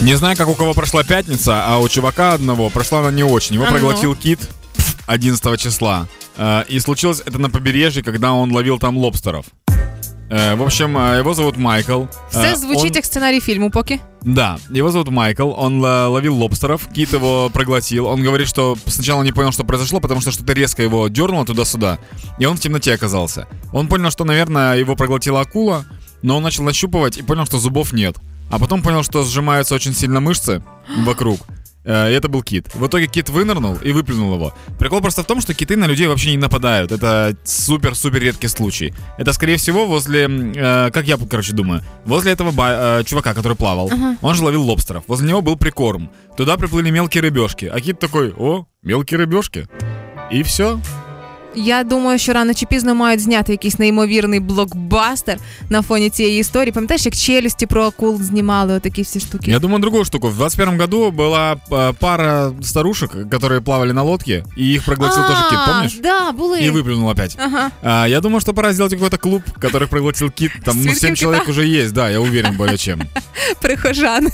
Не знаю, как у кого прошла пятница, а у чувака одного прошла она не очень. Его А проглотил кит 11 числа. Э, И случилось это на побережье, когда он ловил там лобстеров. Э, В общем, э, его зовут Майкл. Все звучить он- як сценарій фільму поки. Да, его зовут Майкл, он ловил лобстеров, кит его проглотил. Он говорит, что сначала не понял, что произошло, потому что что-то резко его дернуло туда-сюда, и он в темноте оказался. Он понял, что, наверное, его проглотила акула, но он начал нащупывать и понял, что зубов нет. А потом понял, что сжимаются очень сильно мышцы вокруг. Э, И это был кит. В итоге кит вынырнул и выплюнул его. Прикол просто в том, что киты на людей вообще не нападают. Это супер-супер редкий случай. Это, скорее всего, возле, э, как я, короче, думаю, возле этого ба- э, чувака, который плавал. Он же ловил лобстеров. Возле него был прикорм. Туда приплыли мелкие рыбешки. А кит такой, о, мелкие рыбешки. И все. Я думаю, що рано чи пізно мають зняти якийсь неймовірний блокбастер на фоні цієї історії. Пам'ятаєш, як челюсті про акул знімали отакі всі штуки? Я думаю другую штуку. В 21 году была э, пара старушек, которые плавали на лодке, и их проглотил тоже кит, А, помнишь? Да, були. И выплюнул опять. Ага. А, я думаю, что пора сделать какой-то клуб, который проглотил кит. Там ну, Свирским 7 человек кита. уже есть, да, я уверен более чем. Прихожани.